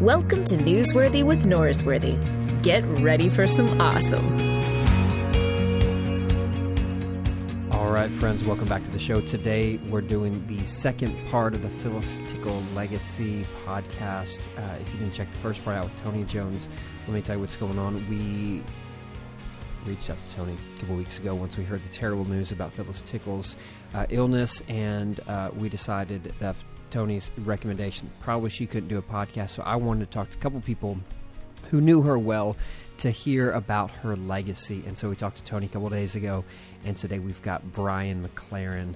Welcome to Newsworthy with Norsworthy. Get ready for some awesome. All right, friends, welcome back to the show. Today we're doing the second part of the Phyllis Tickle Legacy podcast. Uh, if you didn't check the first part out with Tony Jones, let me tell you what's going on. We reached out to Tony a couple weeks ago once we heard the terrible news about Phyllis Tickle's uh, illness, and uh, we decided that Tony's recommendation probably she couldn't do a podcast, so I wanted to talk to a couple people who knew her well to hear about her legacy. And so we talked to Tony a couple days ago, and today we've got Brian McLaren.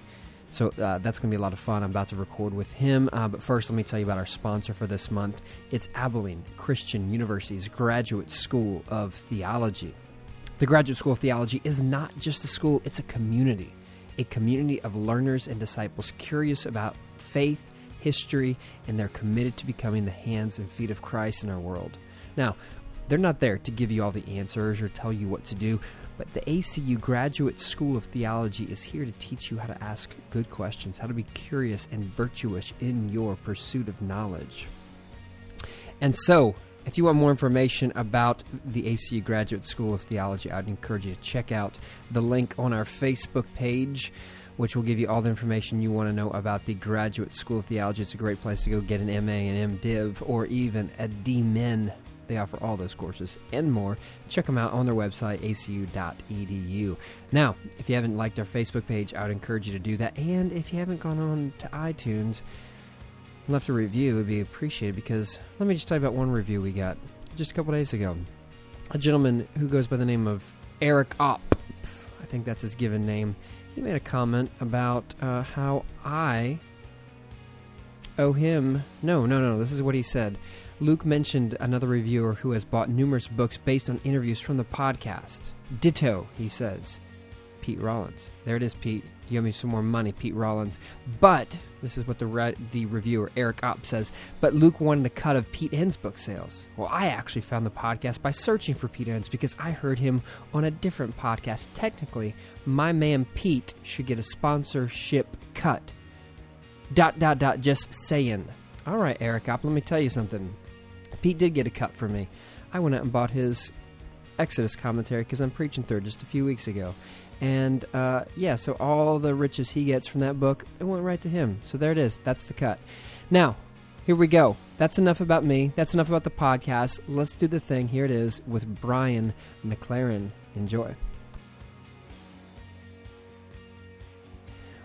So uh, that's going to be a lot of fun. I'm about to record with him. Uh, but first, let me tell you about our sponsor for this month. It's Abilene Christian University's Graduate School of Theology. The Graduate School of Theology is not just a school, it's a community. A community of learners and disciples curious about faith, history, and they're committed to becoming the hands and feet of Christ in our world. Now, they're not there to give you all the answers or tell you what to do, but the ACU Graduate School of Theology is here to teach you how to ask good questions, how to be curious and virtuous in your pursuit of knowledge. And so, if you want more information about the ACU Graduate School of Theology, I'd encourage you to check out the link on our Facebook page, which will give you all the information you want to know about the Graduate School of Theology. It's a great place to go get an MA and MDiv or even a DMin. They offer all those courses and more. Check them out on their website, acu.edu. Now, if you haven't liked our Facebook page, I would encourage you to do that. And if you haven't gone on to iTunes, left a review would be appreciated because let me just tell you about one review we got just a couple days ago. A gentleman who goes by the name of Eric Opp, I think that's his given name, he made a comment about uh, how I owe him. No, no, no, this is what he said. Luke mentioned another reviewer who has bought numerous books based on interviews from the podcast. Ditto, he says. Pete Rollins. There it is, Pete. You owe me some more money, Pete Rollins. But this is what the re- the reviewer Eric Opp says. But Luke wanted a cut of Pete Enns book sales. Well, I actually found the podcast by searching for Pete Enns because I heard him on a different podcast. Technically, my man Pete should get a sponsorship cut. Dot dot dot. Just saying. All right, Eric Opp. Let me tell you something. Pete did get a cut for me. I went out and bought his Exodus commentary because I'm preaching through just a few weeks ago. And uh, yeah, so all the riches he gets from that book, it went right to him. So there it is. That's the cut. Now, here we go. That's enough about me. That's enough about the podcast. Let's do the thing. Here it is with Brian McLaren. Enjoy.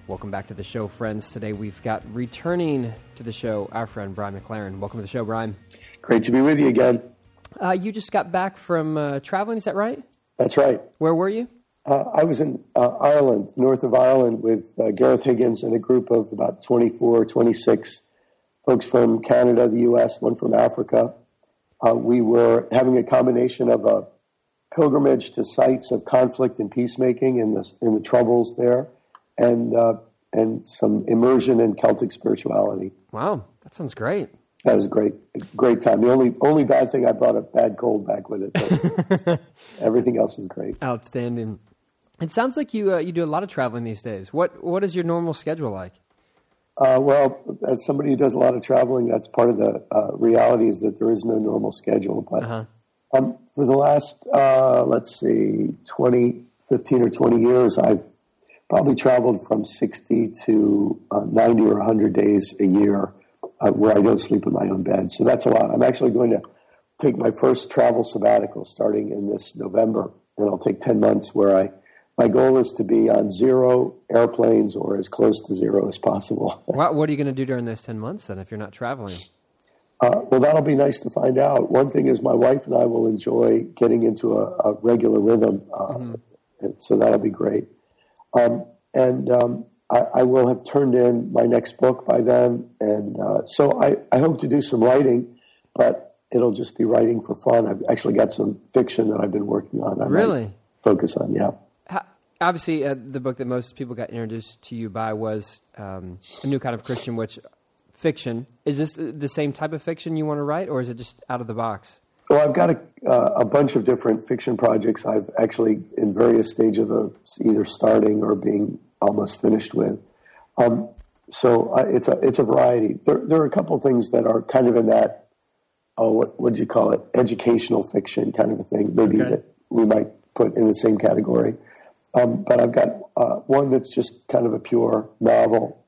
Welcome back to the show, friends. Today we've got returning to the show our friend Brian McLaren. Welcome to the show, Brian. Great to be with you again. Uh, you just got back from uh, traveling, is that right? That's right. Where were you? Uh, I was in uh, Ireland, north of Ireland, with uh, Gareth Higgins and a group of about 24, 26 folks from Canada, the U.S., one from Africa. Uh, we were having a combination of a pilgrimage to sites of conflict and peacemaking in the, in the troubles there, and and some immersion in Celtic spirituality. Wow, that sounds great. That was great, great time. The only only bad thing I brought a bad cold back with it. everything else was great. Outstanding. It sounds like you uh, you do a lot of traveling these days. What what is your normal schedule like? Uh, well, as somebody who does a lot of traveling, that's part of the uh, reality is that there is no normal schedule. But Uh-huh. um, for the last, uh, let's see, 20, 15 or 20 years, I've probably traveled from 60 to uh, 90 or 100 days a year uh, where I don't sleep in my own bed. So that's a lot. I'm actually going to take my first travel sabbatical starting in this November, and I'll take 10 months where I my goal is to be on zero airplanes or as close to zero as possible. What, what are you going to do during those 10 months then if you're not traveling? Uh, well, that'll be nice to find out. One thing is, my wife and I will enjoy getting into a, a regular rhythm, uh, and so that'll be great. Um, and um, I, I, will have turned in my next book by then, and uh, so I, I hope to do some writing, but it'll just be writing for fun. I've actually got some fiction that I've been working on. I Really? focus on, yeah. Obviously, uh, the book that most people got introduced to you by was um, A New Kind of Christian, which fiction. Is this the the same type of fiction you want to write, or is it just out of the box? Well, I've got a, uh, a bunch of different fiction projects I've actually in various stages of either starting or being almost finished with. Um, so uh, it's a it's a variety. There, there are a couple things that are kind of in that oh, what would you call it? Educational fiction kind of a thing. Maybe Okay. that we might put in the same category. Um, but I've got uh, one that's just kind of a pure novel,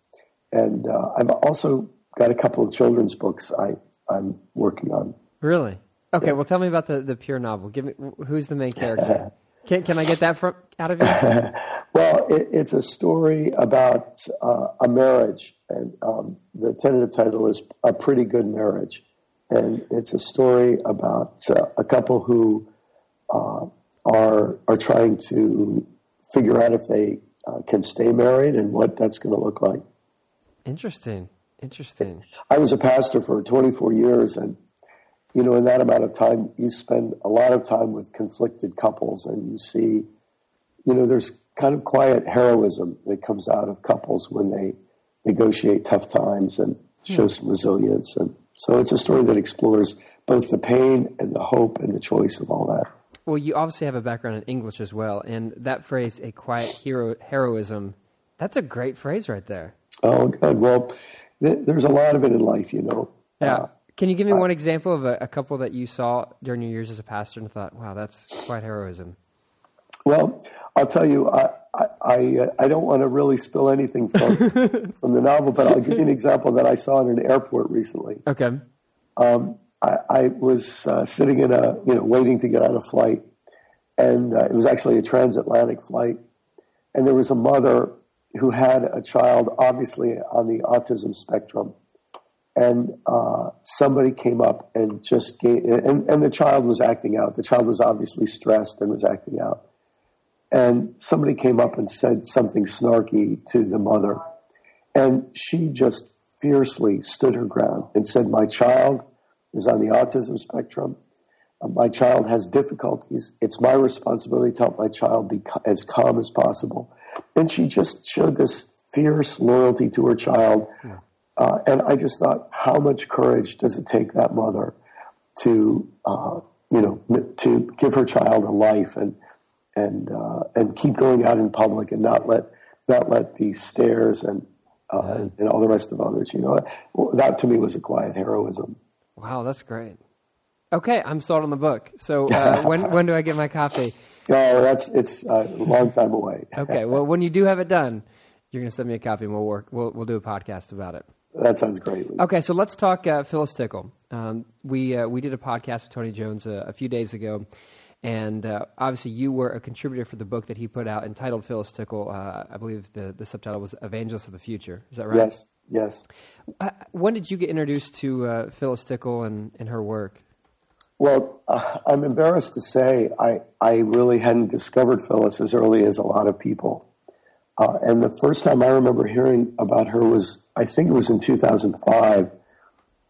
and uh, I've also got a couple of children's books I I'm working on. Really? Okay. Well, tell me about the, the pure novel. Give me who's the main character. Can can I get that from out of you? Well, it, it's a story about uh, a marriage, and um, the tentative title is "A Pretty Good Marriage," and it's a story about uh, a couple who uh, are are trying to figure out if they uh, can stay married and what that's going to look like. Interesting. Interesting. I was a pastor for 24 years, and you know, in that amount of time, you spend a lot of time with conflicted couples, and you see, you know, there's kind of quiet heroism that comes out of couples when they negotiate tough times and show some resilience. And so, it's a story that explores both the pain and the hope and the choice of all that. Well, you obviously have a background in English as well, and that phrase, "a quiet hero heroism," that's a great phrase right there. Oh, good. Well, th- there's a lot of it in life, you know. Yeah. Uh, Can you give me one example of a, a couple that you saw during your years as a pastor and thought, "Wow, that's quite heroism"? Well, I'll tell you, I I, I, uh, I don't want to really spill anything from from the novel, but I'll give you an example that I saw in an airport recently. Okay. I, I was uh, sitting in a you know waiting to get on a flight, and uh, it was actually a transatlantic flight, and there was a mother who had a child obviously on the autism spectrum, and uh, somebody came up and just gave, and, and the child was acting out. The child was obviously stressed and was acting out. And somebody came up and said something snarky to the mother. And she just fiercely stood her ground and said, My child is on the autism spectrum. Uh, My child has difficulties. It's my responsibility to help my child be ca- as calm as possible. And she just showed this fierce loyalty to her child. Uh, and I just thought, how much courage does it take that mother to, uh, you know, to give her child a life and and uh, and keep going out in public and not let not let these stares and uh, and, and all the rest of others. You know, that to me was a quiet heroism. Wow, that's great. Okay, I'm sold on the book. So uh, when when do I get my copy? Oh, that's it's a long time away. Okay, well when you do have it done, you're going to send me a copy and we'll work. We'll we'll do a podcast about it. That sounds great. Okay, so let's talk uh, Phyllis Tickle. Um, we uh, we did a podcast with Tony Jones uh, a few days ago, and uh, obviously you were a contributor for the book that he put out entitled Phyllis Tickle. Uh, I believe the the subtitle was Evangelist of the Future. Is that right? Yes, yes. Uh, when did you get introduced to uh, Phyllis Tickle and, and her work? Well, uh, I'm embarrassed to say I, I really hadn't discovered Phyllis as early as a lot of people. Uh, and the first time I remember hearing about her was, I think it was in 2005,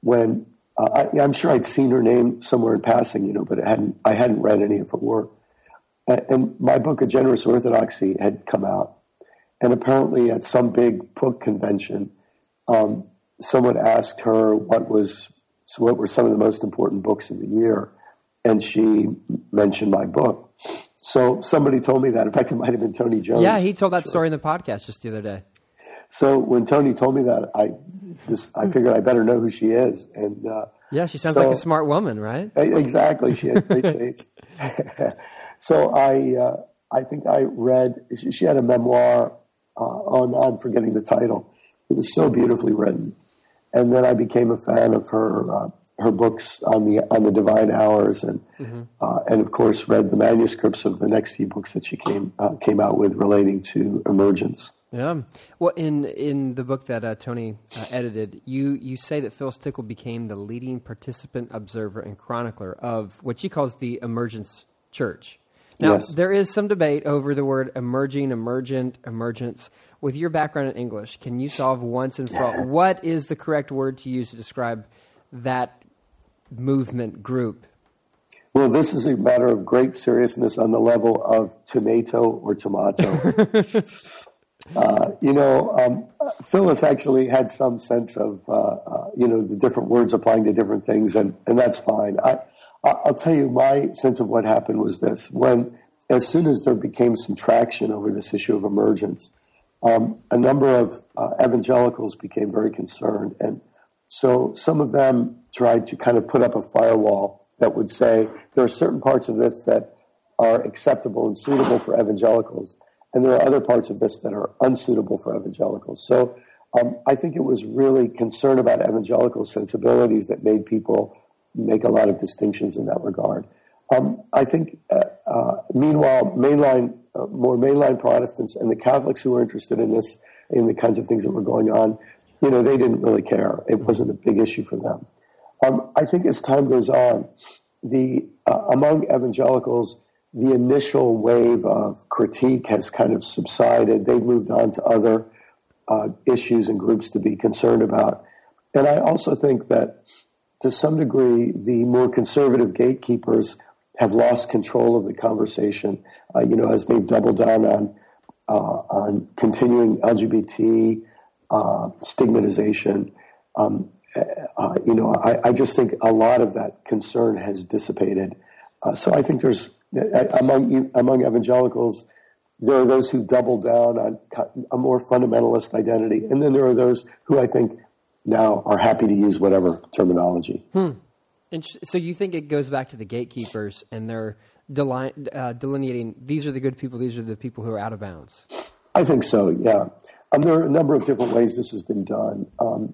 when uh, I, I'm sure I'd seen her name somewhere in passing, you know, but hadn't, I hadn't read any of her work. And, and my book, A Generous Orthodoxy, had come out. And apparently, at some big book convention, um, someone asked her what was so what were some of the most important books of the year, and she mentioned my book. So somebody told me that. In fact, it might have been Tony Jones. Yeah, he told that story in the podcast just the other day. So when Tony told me that, I just I figured I better know who she is, and uh, Yeah, she sounds So- like a smart woman, right? Exactly, she had great taste. so I, uh, I think I read. She, she had a memoir uh, on. I'm forgetting the title. It was so beautifully written, and then I became a fan of her. Uh, her books on the on the divine hours, and uh, and of course read the manuscripts of the next few books that she came uh, came out with relating to emergence. Yeah. Well, in in the book that uh, Tony uh, edited, you you say that Phyllis Tickle became the leading participant, observer, and chronicler of what she calls the emergence church. Now, Yes. there is some debate over the word emerging, emergent, emergence. With your background in English, can you solve once and for all what is the correct word to use to describe that movement group? Well, this is a matter of great seriousness on the level of tomato or tomato. uh, you know, um, Phyllis actually had some sense of, uh, uh, you know, the different words applying to different things, and, and that's fine. I, I- I'll tell you, my sense of what happened was this. When, as soon as there became some traction over this issue of emergence, um, a number of uh, evangelicals became very concerned. And so some of them tried to kind of put up a firewall that would say there are certain parts of this that are acceptable and suitable for evangelicals, and there are other parts of this that are unsuitable for evangelicals. So um, I think it was really concern about evangelical sensibilities that made people make a lot of distinctions in that regard. Um, I think, uh, uh, meanwhile, mainline, uh, more mainline Protestants and the Catholics who were interested in this, in the kinds of things that were going on, you know, they didn't really care. It wasn't a big issue for them. Um, I think as time goes on, the uh, among evangelicals, the initial wave of critique has kind of subsided. They've moved on to other uh, issues and groups to be concerned about. And I also think that to some degree, the more conservative gatekeepers have lost control of the conversation. Uh, you know, as they've doubled down on uh, on continuing LGBT uh, stigmatization. Um, uh, you know, I, I, just think a lot of that concern has dissipated. So I think there's among among evangelicals, there are those who double down on a more fundamentalist identity, and then there are those who I think now are happy to use whatever terminology. Hmm. So you think it goes back to the gatekeepers and they're deli- uh, delineating these are the good people, these are the people who are out of bounds? I think so, yeah. Um, there are a number of different ways this has been done. Um,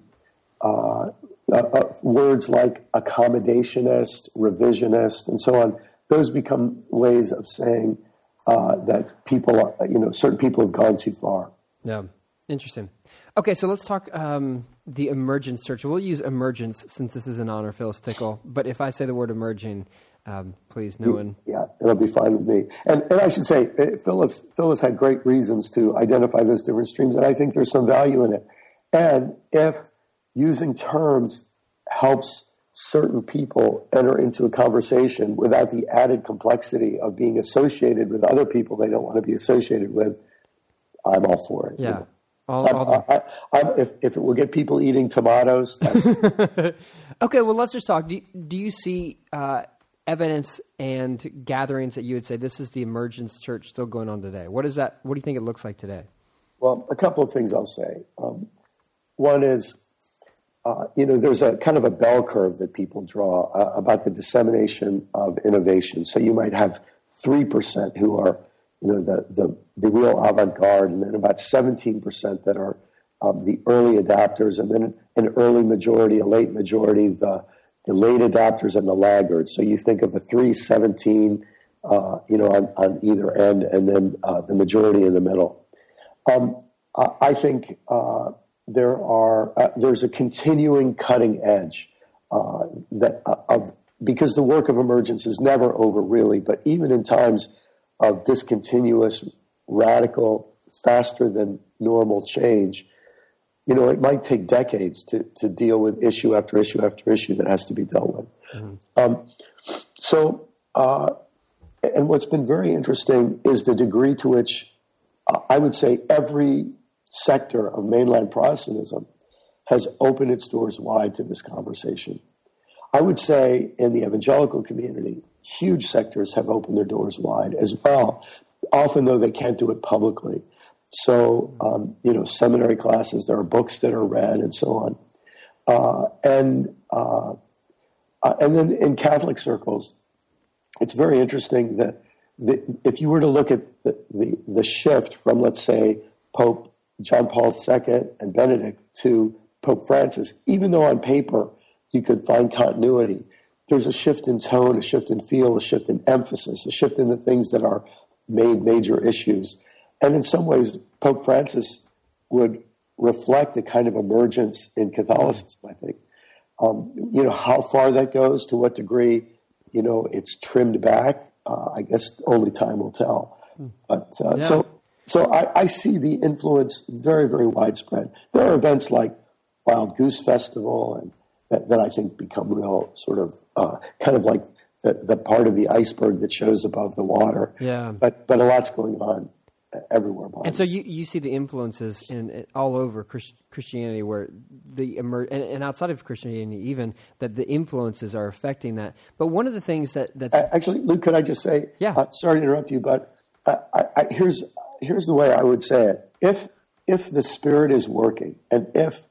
uh, uh, uh words like accommodationist, revisionist, and so on, those become ways of saying uh, that people, are, you know, certain people have gone too far. Yeah, interesting. Okay, so let's talk um, the emergence church. We'll use emergence since this is an honor Phyllis Tickle. But if I say the word emerging, um, please, no one. Yeah, it'll be fine with me. And, and I should say, uh, Phyllis, Phyllis had great reasons to identify those different streams, and I think there's some value in it. And if using terms helps certain people enter into a conversation without the added complexity of being associated with other people they don't want to be associated with, I'm all for it. Yeah. You know? All, all I, I, if, if it will get people eating tomatoes. okay, well, let's just talk. Do, do you see uh, evidence and gatherings that you would say this is the emergence church still going on today? What is that? What do you think it looks like today? Well, a couple of things I'll say. Um, one is, uh, you know, there's a kind of a bell curve that people draw uh, about the dissemination of innovation. So you might have 3% who are you know, the, the, the real avant-garde, and then about 17% that are um, the early adapters, and then an early majority, a late majority, the, the late adopters and the laggards. So you think of a 317, uh, you know, on, on either end, and then uh, the majority in the middle. Um, I think uh, there are uh, there's a continuing cutting edge uh, that uh, of, because the work of emergence is never over, really. But even in times of discontinuous, radical, faster than normal change, you know, it might take decades to, to deal with issue after issue after issue that has to be dealt with. Mm-hmm. Um, so, uh, and what's been very interesting is the degree to which uh, I would say every sector of mainline Protestantism has opened its doors wide to this conversation. I would say in the evangelical community, huge sectors have opened their doors wide as well, often though they can't do it publicly. So, um, you know, seminary classes, there are books that are read and so on. Uh, and, uh, uh, and then in Catholic circles, it's very interesting that if you were to look at the, the, the shift from, let's say, Pope John Paul II and Benedict to Pope Francis, even though on paper you could find continuity, there's a shift in tone, a shift in feel, a shift in emphasis, a shift in the things that are made major issues. And in some ways, Pope Francis would reflect a kind of emergence in Catholicism, I think. Um, you know, how far that goes, to what degree, you know, it's trimmed back, uh, I guess only time will tell. But uh, yeah. so, so I, I, see the influence very, very widespread. There are events like Wild Goose Festival and that, that I think become real sort of uh, kind of like the, the part of the iceberg that shows above the water. Yeah. But but a lot's going on everywhere. And so you, you see the influences in, in all over Christ, Christianity, where the emer- and, and, outside of Christianity, even that the influences are affecting that. But one of the things that that's actually, Luke, could I just say? Yeah. Uh, sorry to interrupt you, but I, I, here's here's the way I would say it. If if the Spirit is working, and if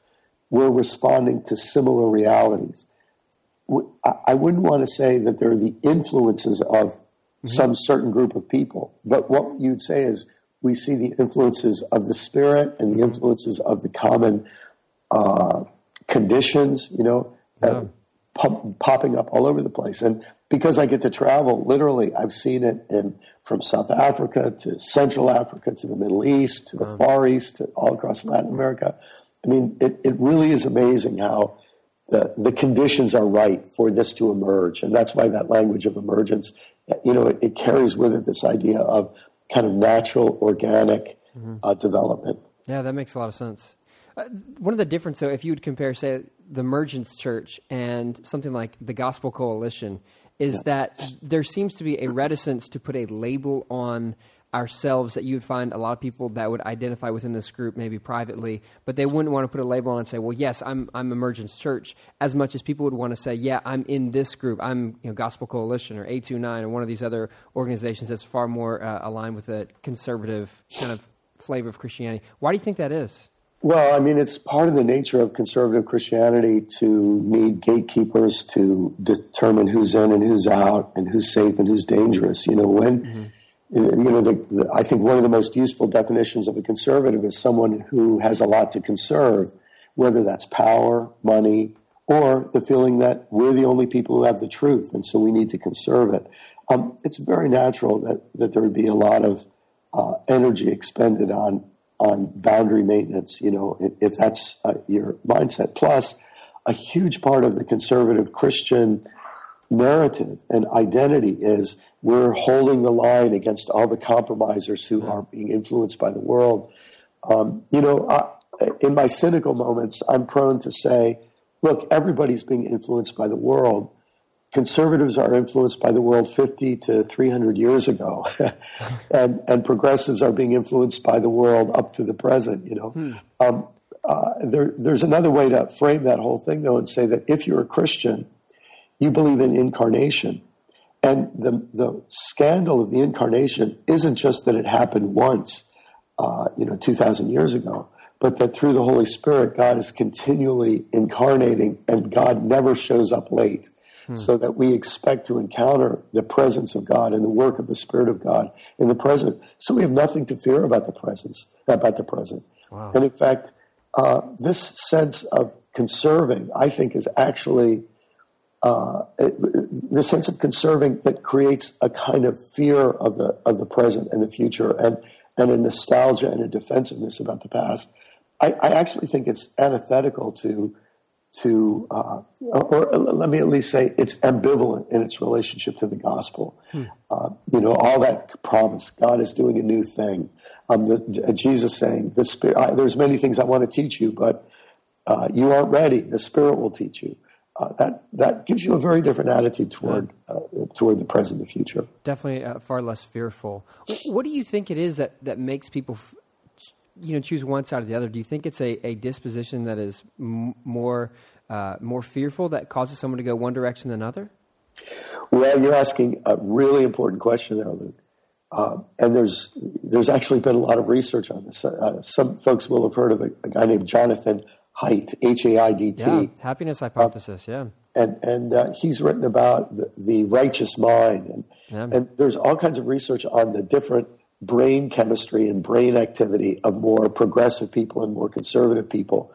we're responding to similar realities, I wouldn't want to say that they're the influences of mm-hmm. some certain group of people, but what you'd say is we see the influences of the spirit and the influences of the common uh, conditions, you know, yeah. pop, popping up all over the place. And because I get to travel, literally, I've seen it in from South Africa to Central Africa to the Middle East to the. Far East to all across Latin America. I mean, it, it really is amazing how the, the conditions are right for this to emerge. And that's why that language of emergence, you know, it, it carries with it this idea of kind of natural, organic mm-hmm. uh, development. Yeah, that makes a lot of sense. Uh, one of the differences, so if you would compare, say, the Emergence Church and something like the Gospel Coalition, is yeah. that there seems to be a reticence to put a label on ourselves that you would find a lot of people that would identify within this group maybe privately but they wouldn't want to put a label on and say well yes i'm i'm emergence church as much as people would want to say yeah i'm in this group i'm you know gospel coalition or a29 or one of these other organizations that's far more uh, aligned with a conservative kind of flavor of christianity why do you think that is well, I mean, it's part of the nature of conservative Christianity to need gatekeepers to determine who's in and who's out and who's safe and who's dangerous. You know, when, mm-hmm. You know, the, the, I think one of the most useful definitions of a conservative is someone who has a lot to conserve, whether that's power, money, or the feeling that we're the only people who have the truth, and so we need to conserve it. Um, it's very natural that, that there would be a lot of uh, energy expended on on boundary maintenance, you know, if that's uh, your mindset. Plus, a huge part of the conservative Christian narrative and identity is we're holding the line against all the compromisers who are being influenced by the world. Um, you know, I, in my cynical moments, I'm prone to say, look, everybody's being influenced by the world conservatives are influenced by the world 50 to 300 years ago, and, and progressives are being influenced by the world up to the present. You know, hmm. um, uh, there, there's another way to frame that whole thing though, and say that if you're a Christian, you believe in incarnation, and the the scandal of the incarnation isn't just that it happened once, uh, you know, 2,000 years ago. But that through the Holy Spirit, God is continually incarnating, and God never shows up late Hmm. so that we expect to encounter the presence of God and the work of the Spirit of God in the present. So we have nothing to fear about the presence, about the present. Wow. And in fact, uh, this sense of conserving, I think, is actually uh, the sense of conserving that creates a kind of fear of the of the present and the future, and and a nostalgia and a defensiveness about the past. I, I actually think it's antithetical to to, uh, or, let me at least say, it's ambivalent in its relationship to the gospel. Hmm. Uh, you know, all that promise, God is doing a new thing. Um, the, uh, Jesus saying, "The Spirit." I, there's many things I want to teach you, but uh, you aren't ready. The Spirit will teach you. Uh, that that gives you a very different attitude toward uh, toward the present and the future. Definitely far less fearful. What do you think it is that that makes people? F- you know choose one side or the other, do you think it's a, a disposition that is m- more uh, more fearful that causes someone to go one direction than another? Well, you're asking a really important question there, Luke. Uh, and there's there's actually been a lot of research on this. Uh, some folks will have heard of a, a guy named Jonathan Haidt, H A I D T. Yeah, happiness hypothesis. yeah, and and uh, he's written about the, the righteous mind, and yeah. and there's all kinds of research on the different brain chemistry and brain activity of more progressive people and more conservative people.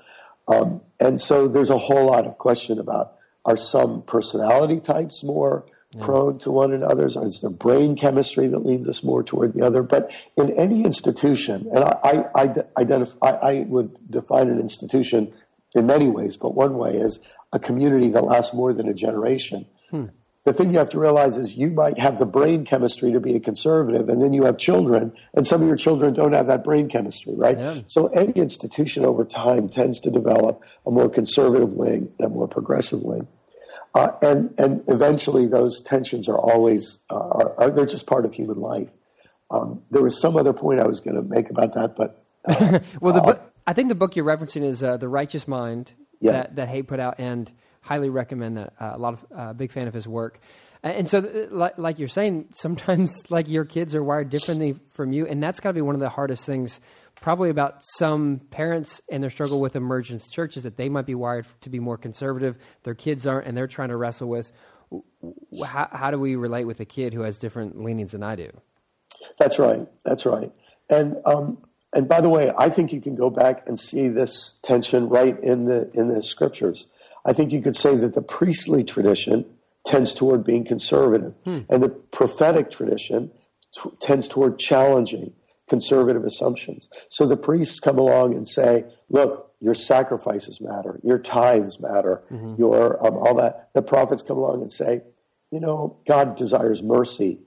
Um, and so there's a whole lot of question about are some personality types more yeah. prone to one another? Is there brain chemistry that leads us more toward the other? But in any institution, and I, I, I, identify, I would define an institution in many ways, but one way is a community that lasts more than a generation. Hmm the thing you have to realize is you might have the brain chemistry to be a conservative, and then you have children, and some of your children don't have that brain chemistry, right? Yeah. So any institution over time tends to develop a more conservative wing and a more progressive wing. Uh, and and eventually those tensions are always uh, are, are, they're just part of human life. Um, there was some other point I was going to make about that, but uh, well, the book, I think the book you're referencing is uh, the Righteous Mind yeah. that that Haidt put out, and highly recommend that. Uh, a lot of uh, big fan of his work. And so, uh, like, like, you're saying, sometimes like your kids are wired differently from you, and that's got to be one of the hardest things probably about some parents and their struggle with emergence churches that they might be wired to be more conservative. Their kids aren't, and they're trying to wrestle with how, how do we relate with a kid who has different leanings than I do? That's right. That's right. And um, and by the way, I think you can go back and see this tension right in the in the scriptures. I think you could say that the priestly tradition tends toward being conservative, hmm. and the prophetic tradition t- tends toward challenging conservative assumptions. So the priests come along and say, "Look, your sacrifices matter, your tithes matter, mm-hmm. your um, all that." The prophets come along and say, "You know, God desires mercy,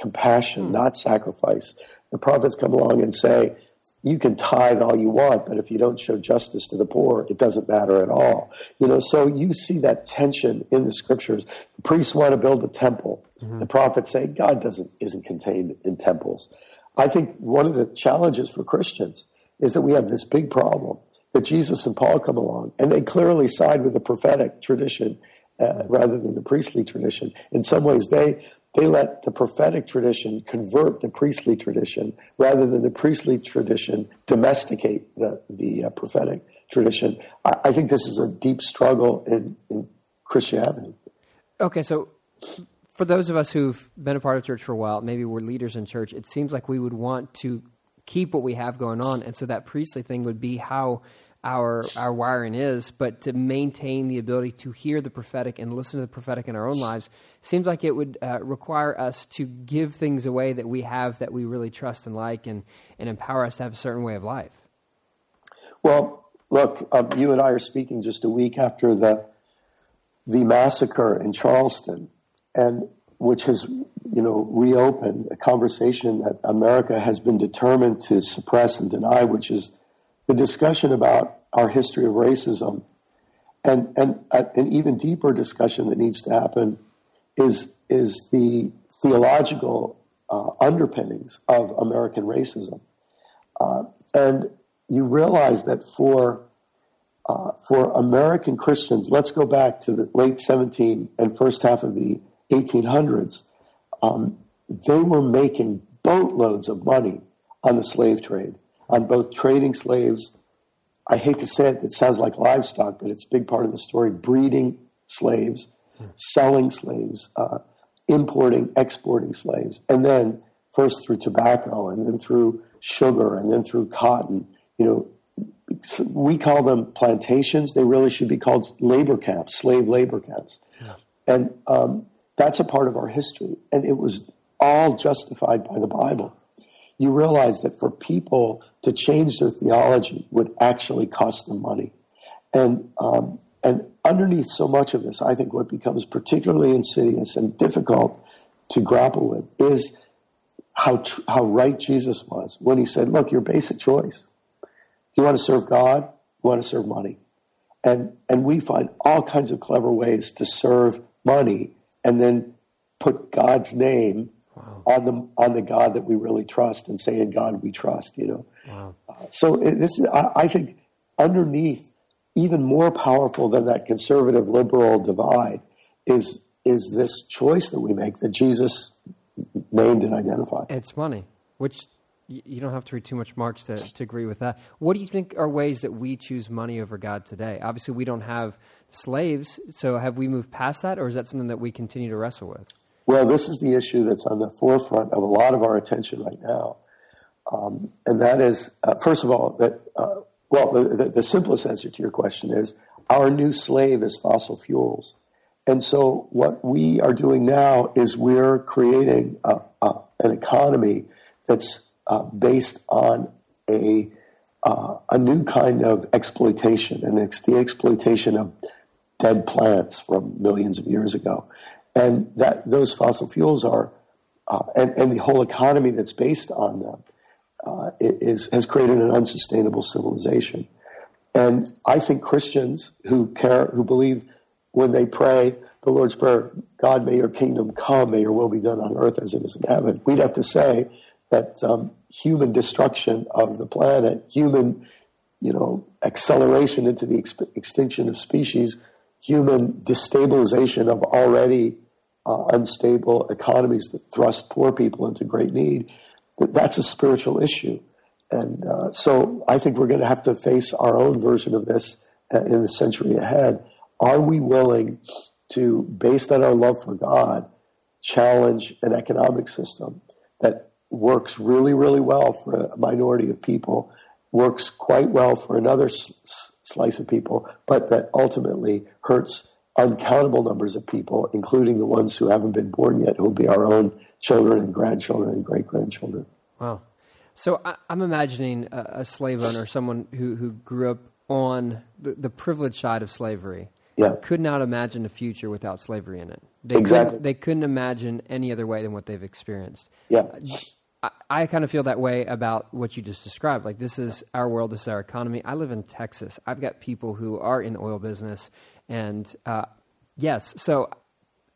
compassion, hmm. not sacrifice." The prophets come along and say, you can tithe all you want, but if you don't show justice to the poor, it doesn't matter at all. You know, so you see that tension in the scriptures. The priests want to build a temple. Mm-hmm. The prophets say God doesn't isn't contained in temples. I think one of the challenges for Christians is that we have this big problem that Jesus and Paul come along, and they clearly side with the prophetic tradition uh, rather than the priestly tradition. In some ways, they they let the prophetic tradition convert the priestly tradition rather than the priestly tradition domesticate the, the uh, prophetic tradition. I, I, think this is a deep struggle in, in Christianity. Okay, so for those of us who've been a part of church for a while, maybe we're leaders in church, it seems like we would want to keep what we have going on. And so that priestly thing would be how our our wiring is, but to maintain the ability to hear the prophetic and listen to the prophetic in our own lives seems like it would uh, require us to give things away that we have that we really trust and like, and and empower us to have a certain way of life. Well, look, um, you and I are speaking just a week after the the massacre in Charleston, and which has you know reopened a conversation that America has been determined to suppress and deny, which is the discussion about our history of racism, and and uh, an even deeper discussion that needs to happen is is the theological uh, underpinnings of American racism, uh, and you realize that for uh, for American Christians, let's go back to the late 17 and first half of the 1800s. Um, they were making boatloads of money on the slave trade on both trading slaves. I hate to say it, it sounds like livestock, but it's a big part of the story breeding slaves, selling slaves, uh, importing, exporting slaves, and then first through tobacco and then through sugar and then through cotton. You know, we call them plantations. They really should be called labor camps, slave labor camps. Yeah. And um, that's a part of our history. And it was all justified by the Bible. You realize that for people to change their theology would actually cost them money. And, um, and underneath so much of this, I think what becomes particularly insidious and difficult to grapple with is how, tr- how right Jesus was when he said, Look, your basic choice. You want to serve God, you want to serve money. And, and we find all kinds of clever ways to serve money and then put God's name wow. on the on the God that we really trust and say in God we trust. You know, wow. uh, so it, this is, I, I, think underneath, even more powerful than that conservative liberal divide is is this choice that we make that Jesus named and identified. It's money, which you don't have to read too much Marx to, to agree with that. What do you think are ways that we choose money over God today? Obviously, we don't have slaves, so have we moved past that, or is that something that we continue to wrestle with? Well, this is the issue that's on the forefront of a lot of our attention right now. Um, and that is, uh, first of all, that, uh, well, the, the, simplest answer to your question is our new slave is fossil fuels. And so, what we are doing now is we're creating a, a, an economy that's uh, based on a, uh, a new kind of exploitation, and it's the exploitation of dead plants from millions of years ago and that those fossil fuels are, uh, and, and, the whole economy that's based on them uh, is, has created an unsustainable civilization. And I think Christians who care, who believe when they pray the Lord's Prayer, God, may your kingdom come, may your will be done on earth as it is in heaven, we'd have to say that um, human destruction of the planet, human, you know, acceleration into the ex- extinction of species, human destabilization of already uh, unstable economies that thrust poor people into great need, that's a spiritual issue. and uh, so I think we're going to have to face our own version of this uh, in the century ahead. Are we willing to, based on our love for God, challenge an economic system that works really, really well for a minority of people, works quite well for another s- slice of people, but that ultimately hurts uncountable numbers of people, including the ones who haven't been born yet, who will be our own children and grandchildren and great grandchildren. Wow. So I, am I'm imagining a, a, slave owner, someone who, who grew up on the, the privileged side of slavery, yeah. could not imagine a future without slavery in it. They exactly. Couldn't, they couldn't imagine any other way than what they've experienced. Yeah. I, I kind of feel that way about what you just described. Like this is our world, this is our economy. I live in Texas. I've got people who are in oil business, and uh, yes, so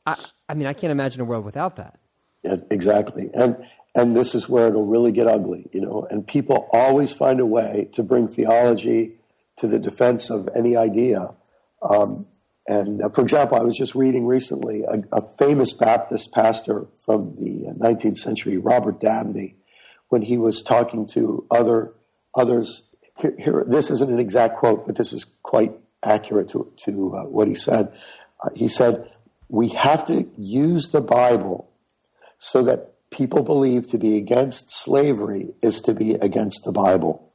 I, I mean, I can't imagine a world without that. Yeah, exactly, and and this is where it'll really get ugly, you know. And people always find a way to bring theology to the defense of any idea. Um, and uh, for example, I was just reading recently a, a, famous Baptist pastor from the 19th uh, century, Robert Dabney, when he was talking to other others. Here, here this isn't an exact quote, but this is quite accurate to, to uh, what he said. Uh, he said, "We have to use the Bible so that people believe to be against slavery is to be against the Bible."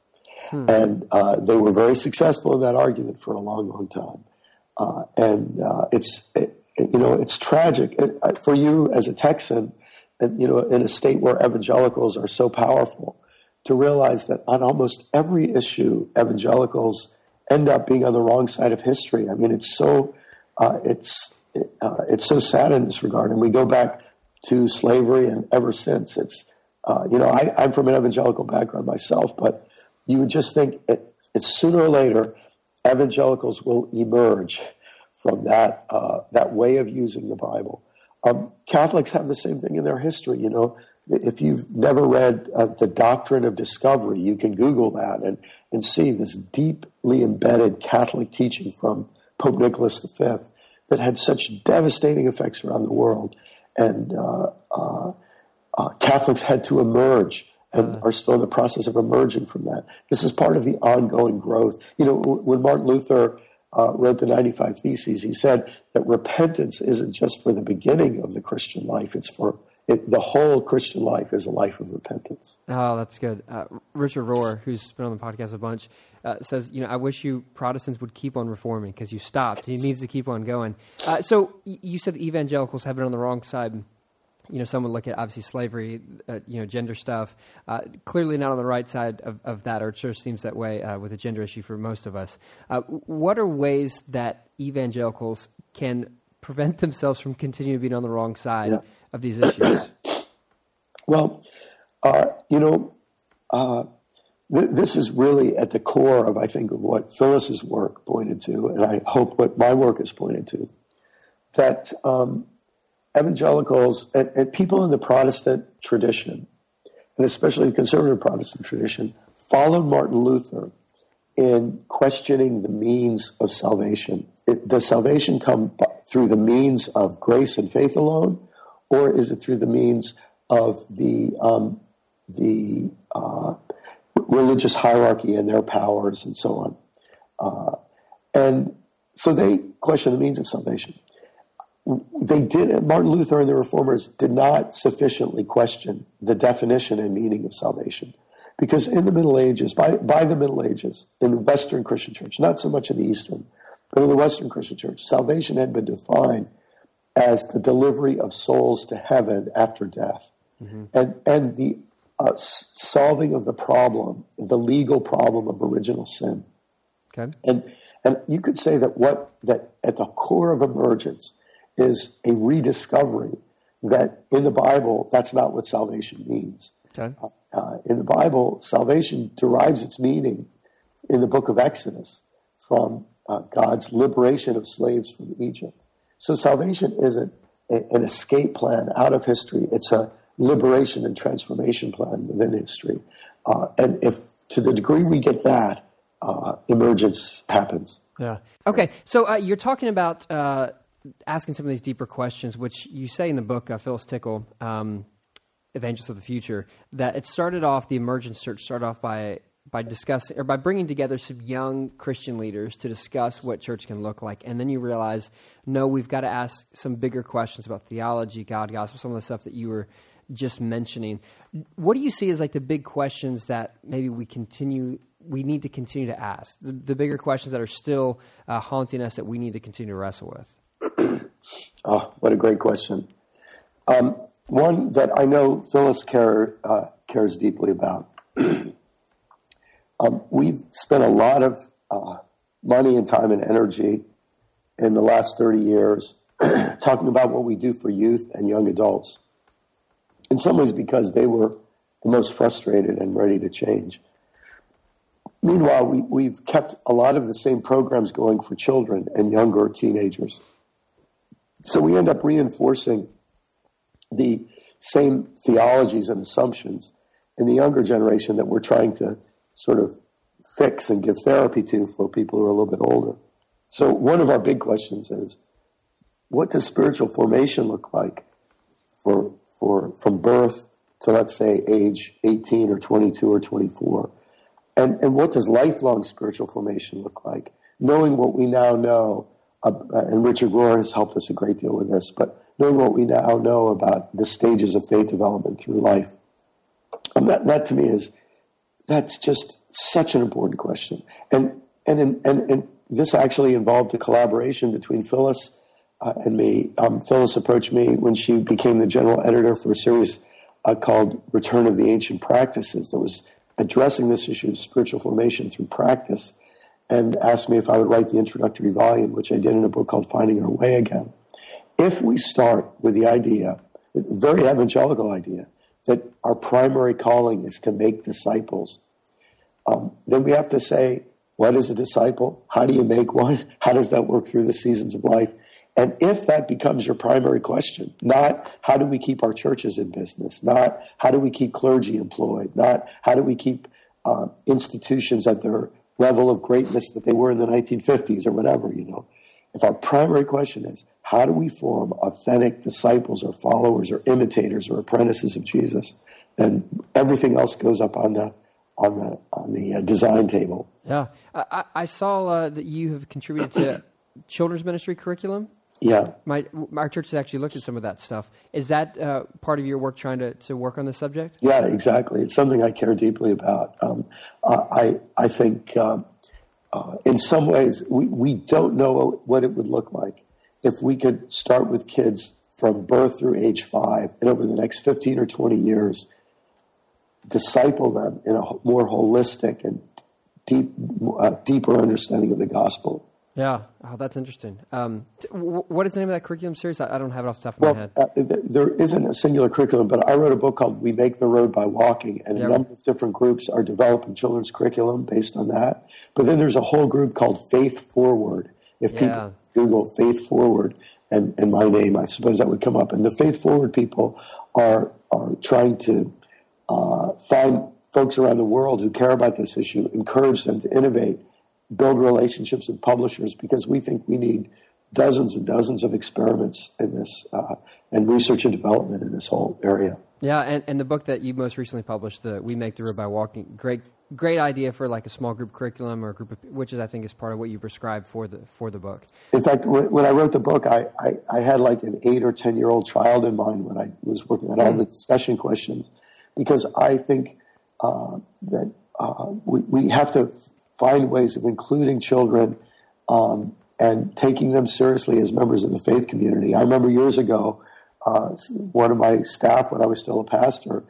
Hmm. And uh, they were very successful in that argument for a long, long time. Uh, and uh, it's it, you know it's tragic it, uh, for you as a Texan, and you know in a state where evangelicals are so powerful, to realize that on almost every issue, evangelicals end up being on the wrong side of history. I mean, it's so uh, it's uh, it's so sad in this regard, and we go back to slavery, and ever since it's uh, you know I, I'm from an evangelical background myself, but you would just think it, it's sooner or later evangelicals will emerge from that uh, that way of using the Bible. Um, Catholics have the same thing in their history. You know, if you've never read uh, the Doctrine of Discovery, you can Google that and and see this deeply embedded Catholic teaching from Pope Nicholas V that had such devastating effects around the world, and uh, uh, uh Catholics had to emerge and are still in the process of emerging from that. This is part of the ongoing growth. You know, when Martin Luther uh, wrote the 95 Theses, he said that repentance isn't just for the beginning of the Christian life, it's for it, the whole Christian life is a life of repentance. Oh, that's good. Uh, Richard Rohr, who's been on the podcast a bunch, uh, says, you know, I wish you Protestants would keep on reforming because you stopped. He needs to keep on going. Uh, so you said the evangelicals have been on the wrong side you know, some would look at obviously slavery, uh, you know, gender stuff. Uh, clearly not on the right side of, of that, or it sure seems that way uh, with the gender issue for most of us. Uh, what are ways that evangelicals can prevent themselves from continuing being on the wrong side yeah. Of these issues? Well, uh, you know, uh, th- this is really at the core of, I think, of what Phyllis's work pointed to, and I hope what my work has pointed to. That um, evangelicals and, and, people in the Protestant tradition, and especially the conservative Protestant tradition, followed Martin Luther in questioning the means of salvation. It, does salvation come through the means of grace and faith alone, or is it through the means of the um, the uh, religious hierarchy and their powers and so on? Uh, and so they question the means of salvation they did Martin Luther and the reformers did not sufficiently question the definition and meaning of salvation. Because in the Middle Ages, by, by the Middle Ages, in the Western Christian church, not so much in the Eastern, but in the Western Christian church, salvation had been defined as the delivery of souls to heaven after death. Mm-hmm. And, and the uh, solving of the problem, the legal problem of original sin. Okay. And, and you could say that what that at the core of emergence is a rediscovery that in the Bible, that's not what salvation means. Okay. Uh, uh, in the Bible, salvation derives its meaning in the book of Exodus from uh, God's liberation of slaves from Egypt. So salvation isn't an escape plan out of history, it's a liberation and transformation plan within history. Uh, and if to the degree we get that, uh, emergence happens. Yeah. Okay. So uh, you're talking about asking some of these deeper questions, which you say in the book, uh, Phyllis Tickle, um, Evangelists of the Future, that it started off, the Emergence church started off by by discussing or by bringing together some young Christian leaders to discuss what church can look like. And then you realize, no, we've got to ask some bigger questions about theology, God, gospel, some of the stuff that you were just mentioning. What do you see as like the big questions that maybe we continue we need to continue to ask? The, the bigger questions that are still uh, haunting us that we need to continue to wrestle with. oh, what a great question! Um, one that I know Phyllis uh, cares deeply about. um, we've spent a lot of uh, money and time and energy in the last 30 years talking about what we do for youth and young adults in some ways because they were the most frustrated and ready to change. Meanwhile, we, we've kept a lot of the same programs going for children and younger teenagers. So we end up reinforcing the same theologies and assumptions in the younger generation that we're trying to sort of fix and give therapy to for people who are a little bit older. So one of our big questions is, what does spiritual formation look like for for from birth to let's say age 18 or 22 or 24 and and what does lifelong spiritual formation look like? Knowing what we now know uh, and richard rohr has helped us a great deal with this but knowing what we now know about the stages of faith development through life. Um, that, that to me is that's just such an important question and and and, and this actually involved a collaboration between phyllis uh, and me. Um, Phyllis approached me when she became the general editor for a series uh, called Return of the Ancient Practices that was addressing this issue of spiritual formation through practice and asked me if I would write the introductory volume, which I did in a book called Finding Our Way Again. If we start with the idea, very evangelical idea, that our primary calling is to make disciples, um, then we have to say, what is a disciple? How do you make one? How does that work through the seasons of life? And if that becomes your primary question, not how do we keep our churches in business, not how do we keep clergy employed, not how do we keep uh, institutions at their level of greatness that they were in the 1950s or whatever, you know. If our primary question is how do we form authentic disciples or followers or imitators or apprentices of Jesus, then everything else goes up on the on the on the uh, design table. Yeah, I, I saw uh, that you have contributed to children's ministry curriculum. Yeah. My our church has actually looked at some of that stuff. Is that uh, part of your work trying to, to work on the subject? Yeah, exactly. It's something I care deeply about. Um, I I think um, uh, in some ways we, we don't know what it would look like if we could start with kids from birth through age five and over the next 15 or 20 years disciple them in a more holistic and deep, uh, deeper understanding of the gospel. Yeah, oh, that's interesting. Um, t- w- what is the name of that curriculum series? I, I, don't have it off the top of well, my head. Uh, th- there isn't a singular curriculum, but I wrote a book called "We Make the Road by Walking," and yeah. a number of different groups are developing children's curriculum based on that. But then there's a whole group called Faith Forward. If people. Google Faith Forward and, and my name, I suppose that would come up. And the Faith Forward people are are trying to uh, find folks around the world who care about this issue, encourage them to innovate build relationships with publishers because we think we need dozens and dozens of experiments in this uh, and research and development in this whole area. Yeah, and, and the book that you most recently published, the We Make the Road by Walking, great great idea for like a small group curriculum or a group of, which is I think is part of what you prescribed for the for the book. In fact, when I wrote the book, I, I, I had like an eight or ten year old child in mind when I was working on all the discussion questions, because I think uh, that uh, we, we have to find ways of including children um, and taking them seriously as members of the faith community. I remember years ago, uh, one of my staff, when I was still a pastor,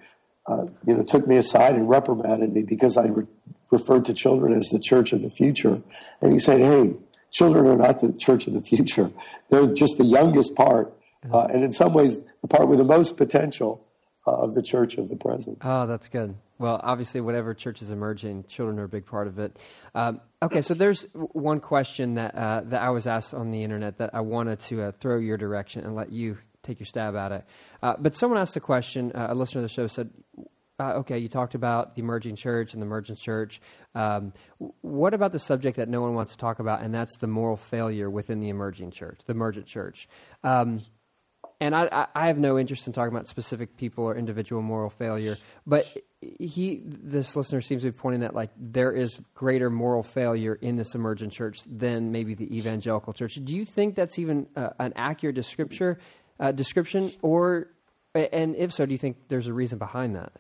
uh, you know, took me aside and reprimanded me because I re- referred to children as the church of the future. And he said, "Hey, children are not the church of the future; they're just the youngest part, uh, and in some ways, the part with the most potential of the church of the present." Oh, that's good. Well, obviously, whatever church is emerging, children are a big part of it. Um, okay, so there's one question that uh, that I was asked on the internet that I wanted to uh, throw your direction and let you take your stab at it. Uh, but someone asked a question. Uh, a listener of the show said, uh, "Okay, you talked about the emerging church and the emergent church. Um, what about the subject that no one wants to talk about, and that's the moral failure within the emerging church, the emergent church?" Um, and I, I have no interest in talking about specific people or individual moral failure, but he, this listener seems to be pointing that like there is greater moral failure in this emergent church than maybe the evangelical church. Do you think that's even uh, an accurate description, uh, description, or and if so, do you think there's a reason behind that?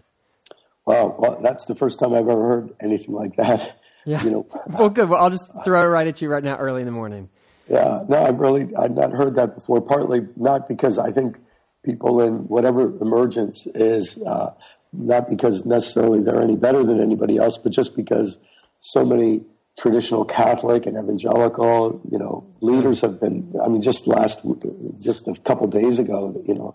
Well, well, that's the first time I've ever heard anything like that. Yeah. You know. well, good. Well, I'll just throw it right at you right now, early in the morning. Yeah, no, I've really I've not heard that before. Partly not because I think people in whatever emergence is uh, not because necessarily they're any better than anybody else, but just because so many traditional Catholic and evangelical, you know, leaders have been. I mean, just last, just a couple days ago, you know,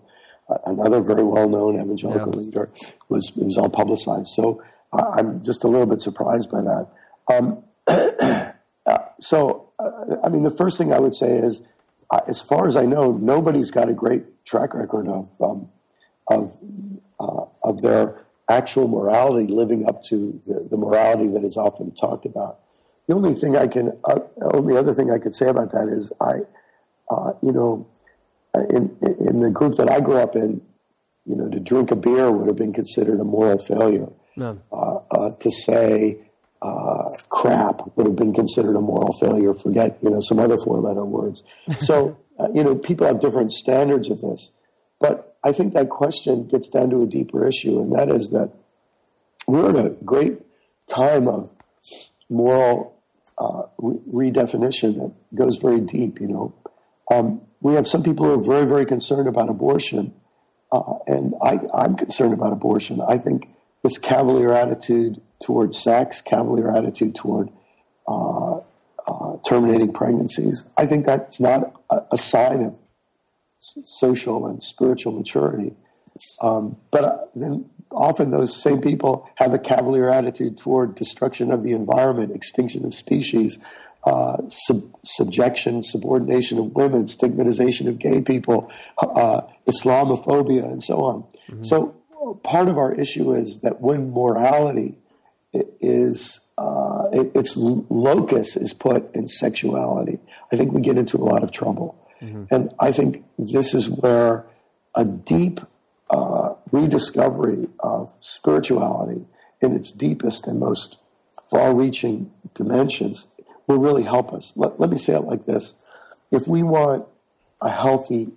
another very well-known evangelical yeah. leader was was all publicized. So I'm just a little bit surprised by that. Um, uh, so I mean, the first thing I would say is, uh, as far as I know, nobody's got a great track record of um, of uh, of their actual morality living up to the, the, morality that is often talked about. The only thing I can, uh, only other thing I could say about that is, I, uh, you know, in in the group that I grew up in, you know, to drink a beer would have been considered a moral failure. No. Uh, to say uh, crap would have been considered a moral failure. Forget, you know, some other four-letter words. So, uh, you know, people have different standards of this. But I think that question gets down to a deeper issue, and that is that we're in a great time of moral uh, re- redefinition that goes very deep. You know, um, we have some people who are very, very concerned about abortion, uh, and I, I'm concerned about abortion. I think this cavalier attitude toward sex, cavalier attitude toward uh, uh, terminating pregnancies. I think that's not a, a sign of social and spiritual maturity. Um, but uh, then often those same people have a cavalier attitude toward destruction of the environment, extinction of species, uh, sub- subjection, subordination of women, stigmatization of gay people, uh, Islamophobia, and so on. Mm-hmm. So part of our issue is that when morality is uh, it, its locus is put in sexuality, I think we get into a lot of trouble. Mm-hmm. And I think this is where a deep uh, rediscovery of spirituality in its deepest and most far reaching dimensions will really help us. Let, let me say it like this if we want a healthy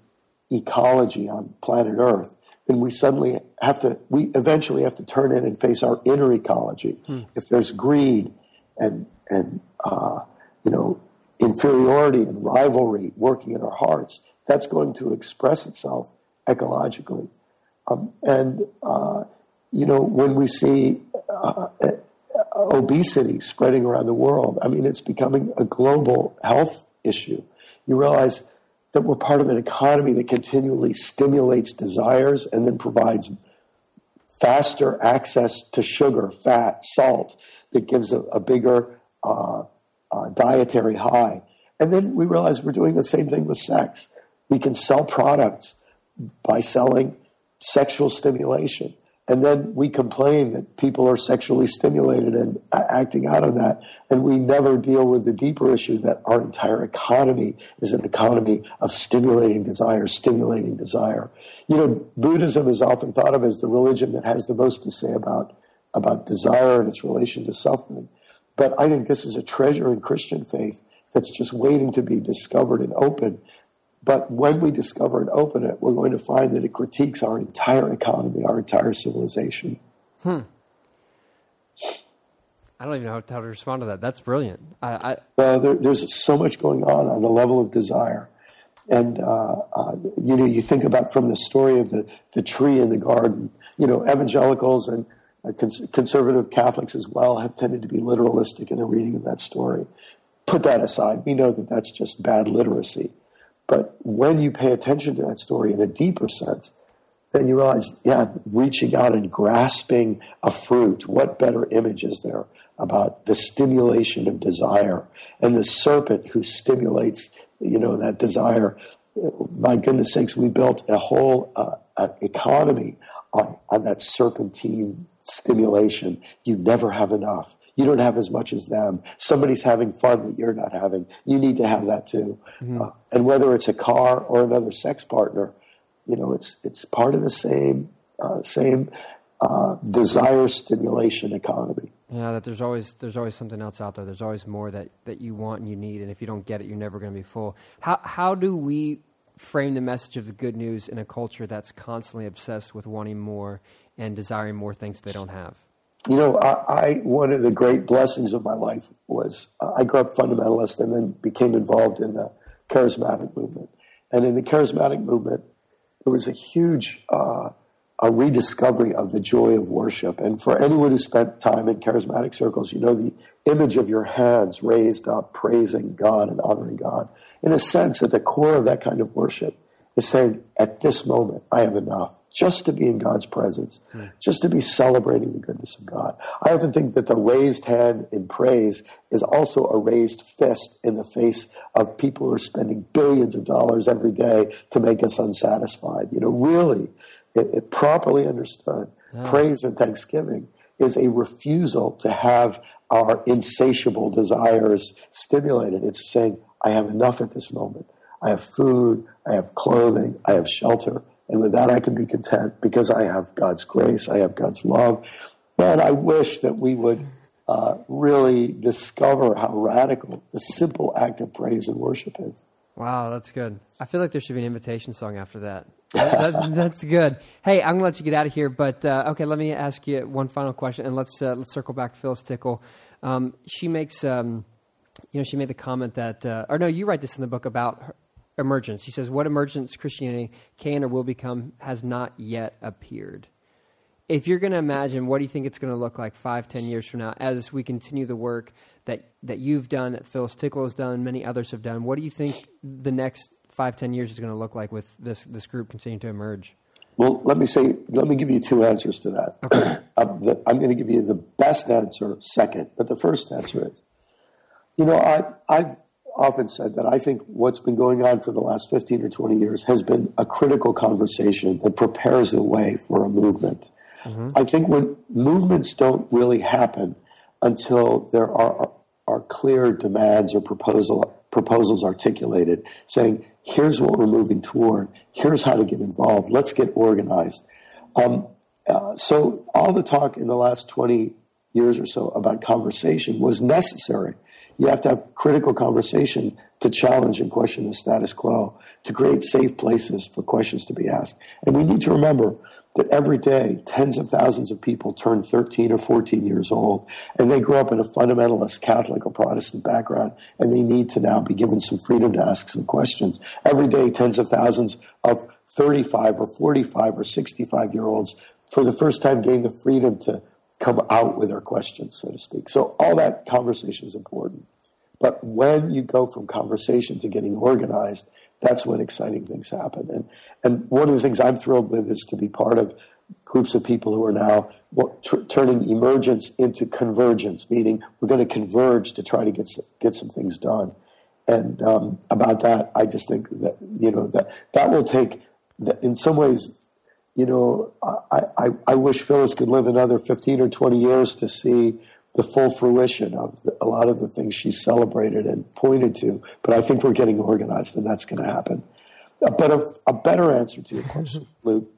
ecology on planet Earth, then we suddenly have to, we eventually have to turn in and face our inner ecology. Hmm. If there's greed and, and uh, you know, inferiority and rivalry working in our hearts, that's going to express itself ecologically. Um, and, uh, you know, when we see uh, uh, obesity spreading around the world, I mean, it's becoming a global health issue. You realize that we're part of an economy that continually stimulates desires and then provides faster access to sugar, fat, salt that gives a, a bigger uh, uh, dietary high. And then we realize we're doing the same thing with sex. We can sell products by selling sexual stimulation. And then we complain that people are sexually stimulated and acting out on that. And we never deal with the deeper issue that our entire economy is an economy of stimulating desire, stimulating desire. You know, Buddhism is often thought of as the religion that has the most to say about, about desire and its relation to suffering. But I think this is a treasure in Christian faith that's just waiting to be discovered and opened. But when we discover and open it, we're going to find that it critiques our entire economy, our entire civilization. Hmm. I don't even know how to respond to that. That's brilliant. I, I... Well, there, there's so much going on on the level of desire. And, uh, uh, you know, you think about from the story of the, the tree in the garden, you know, evangelicals and uh, cons- conservative Catholics as well have tended to be literalistic in their reading of that story. Put that aside. We know that that's just bad literacy. But when you pay attention to that story in a deeper sense, then you realize, yeah, reaching out and grasping a fruit, what better image is there about the stimulation of desire and the serpent who stimulates, you know, that desire. My goodness sakes, we built a whole uh, economy on, on that serpentine stimulation. You never have enough. You don't have as much as them. Somebody's having fun that you're not having. You need to have that too. Mm-hmm. Uh, and whether it's a car or another sex partner, You know, it's it's part of the same uh, same uh, desire stimulation economy. Yeah, that there's always there's always something else out there. There's always more that, that you want and you need, and if you don't get it, you're never going to be full. How how do we frame the message of the good news in a culture that's constantly obsessed with wanting more and desiring more things they don't have? You know, I, I one of the great blessings of my life was uh, I grew up fundamentalist and then became involved in the charismatic movement. And in the charismatic movement, there was a huge uh, a rediscovery of the joy of worship. And for anyone who spent time in charismatic circles, you know the image of your hands raised up, praising God and honoring God. In a sense, at the core of that kind of worship is saying, at this moment, I have enough just to be in God's presence, mm. just to be celebrating the goodness of God. I often think that the raised hand in praise is also a raised fist in the face of people who are spending billions of dollars every day to make us unsatisfied. You know, really, it, it properly understood, yeah. praise and thanksgiving is a refusal to have our insatiable desires stimulated. It's saying, I have enough at this moment. I have food, I have clothing, I have shelter. And with that, I can be content because I have God's grace, I have God's love. Man, I wish that we would uh, really discover how radical the simple act of praise and worship is. Wow, that's good. I feel like there should be an invitation song after that. that, that that's good. Hey, I'm gonna let you get out of here, but uh, okay, let me ask you one final question, and let's uh, let's circle back to Phyllis Tickle. Um, she makes, um, you know, she made the comment that, uh, or no, you write this in the book about her, emergence. He says, What emergence Christianity can or will become has not yet appeared. If you're going to imagine, what do you think it's going to look like five, ten years from now as we continue the work that, that you've done, that Phyllis Tickle has done, many others have done? What do you think the next five, ten years is going to look like with this, this group continuing to emerge? Well, let me say, let me give you two answers to that. Okay. I'm, um, the, I'm going to give you the best answer second, but the first answer is, you know, I, I've often said that I think what's been going on for the last 15 or 20 years has been a critical conversation that prepares the way for a movement. Mm-hmm. I think when movements don't really happen until there are, are clear demands or proposal, proposals articulated saying, here's what we're moving toward, here's how to get involved, let's get organized. Um, uh, so, all the talk in the last 20 years or so about conversation was necessary you have to have critical conversation to challenge and question the status quo, to create safe places for questions to be asked. And we need to remember that every day, tens of thousands of people turn 13 or 14 years old, and they grow up in a fundamentalist Catholic or Protestant background, and they need to now be given some freedom to ask some questions. Every day, tens of thousands of 35 or 45 or 65 year olds, for the first time, gain the freedom to come out with our questions, so to speak. So all that conversation is important. But when you go from conversation to getting organized, that's when exciting things happen. And, and one of the things I'm thrilled with is to be part of groups of people who are now tr- turning emergence into convergence, meaning we're going to converge to try to get some, get some things done. And um, about that, I just think that you know that that will take. In some ways, you know, I, I, I wish Phyllis could live another 15 or 20 years to see the full fruition of a lot of the things she celebrated and pointed to. But I think we're getting organized, and that's going to happen. But a, a better answer to your question, Luke,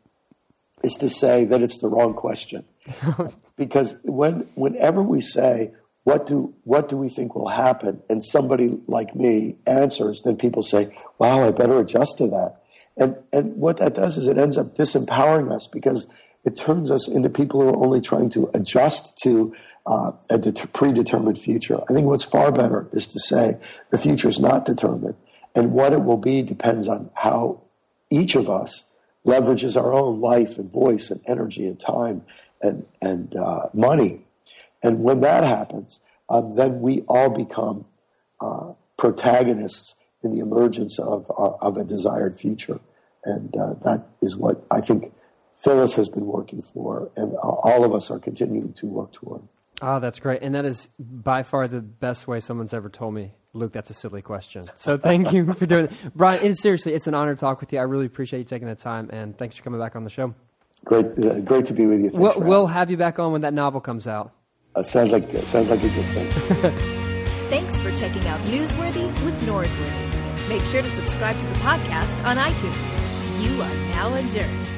is to say that it's the wrong question. because when, whenever we say, what do, what do we think will happen? And somebody like me answers, then people say, wow, I better adjust to that. And, and what that does is it ends up disempowering us because it turns us into people who are only trying to adjust to uh, a det- predetermined future. I think what's far better is to say the future is not determined, and what it will be depends on how each of us leverages our own life and voice and energy and time and and uh, money. And when that happens, um, then we all become uh, protagonists in the emergence of, uh, of a desired future. And uh, that is what I think Phyllis has been working for, and all of us are continuing to work toward. Oh, that's great. And that is by far the best way someone's ever told me. Luke, that's a silly question. So thank you for doing it. Brian, it, seriously, it's an honor to talk with you. I really appreciate you taking the time, and thanks for coming back on the show. Great, uh, great to be with you. We'll, we'll have you back on when that novel comes out. Uh, sounds like sounds like a good thing. thanks for checking out Newsworthy with Norsworthy. Make sure to subscribe to the podcast on iTunes. You are now adjourned.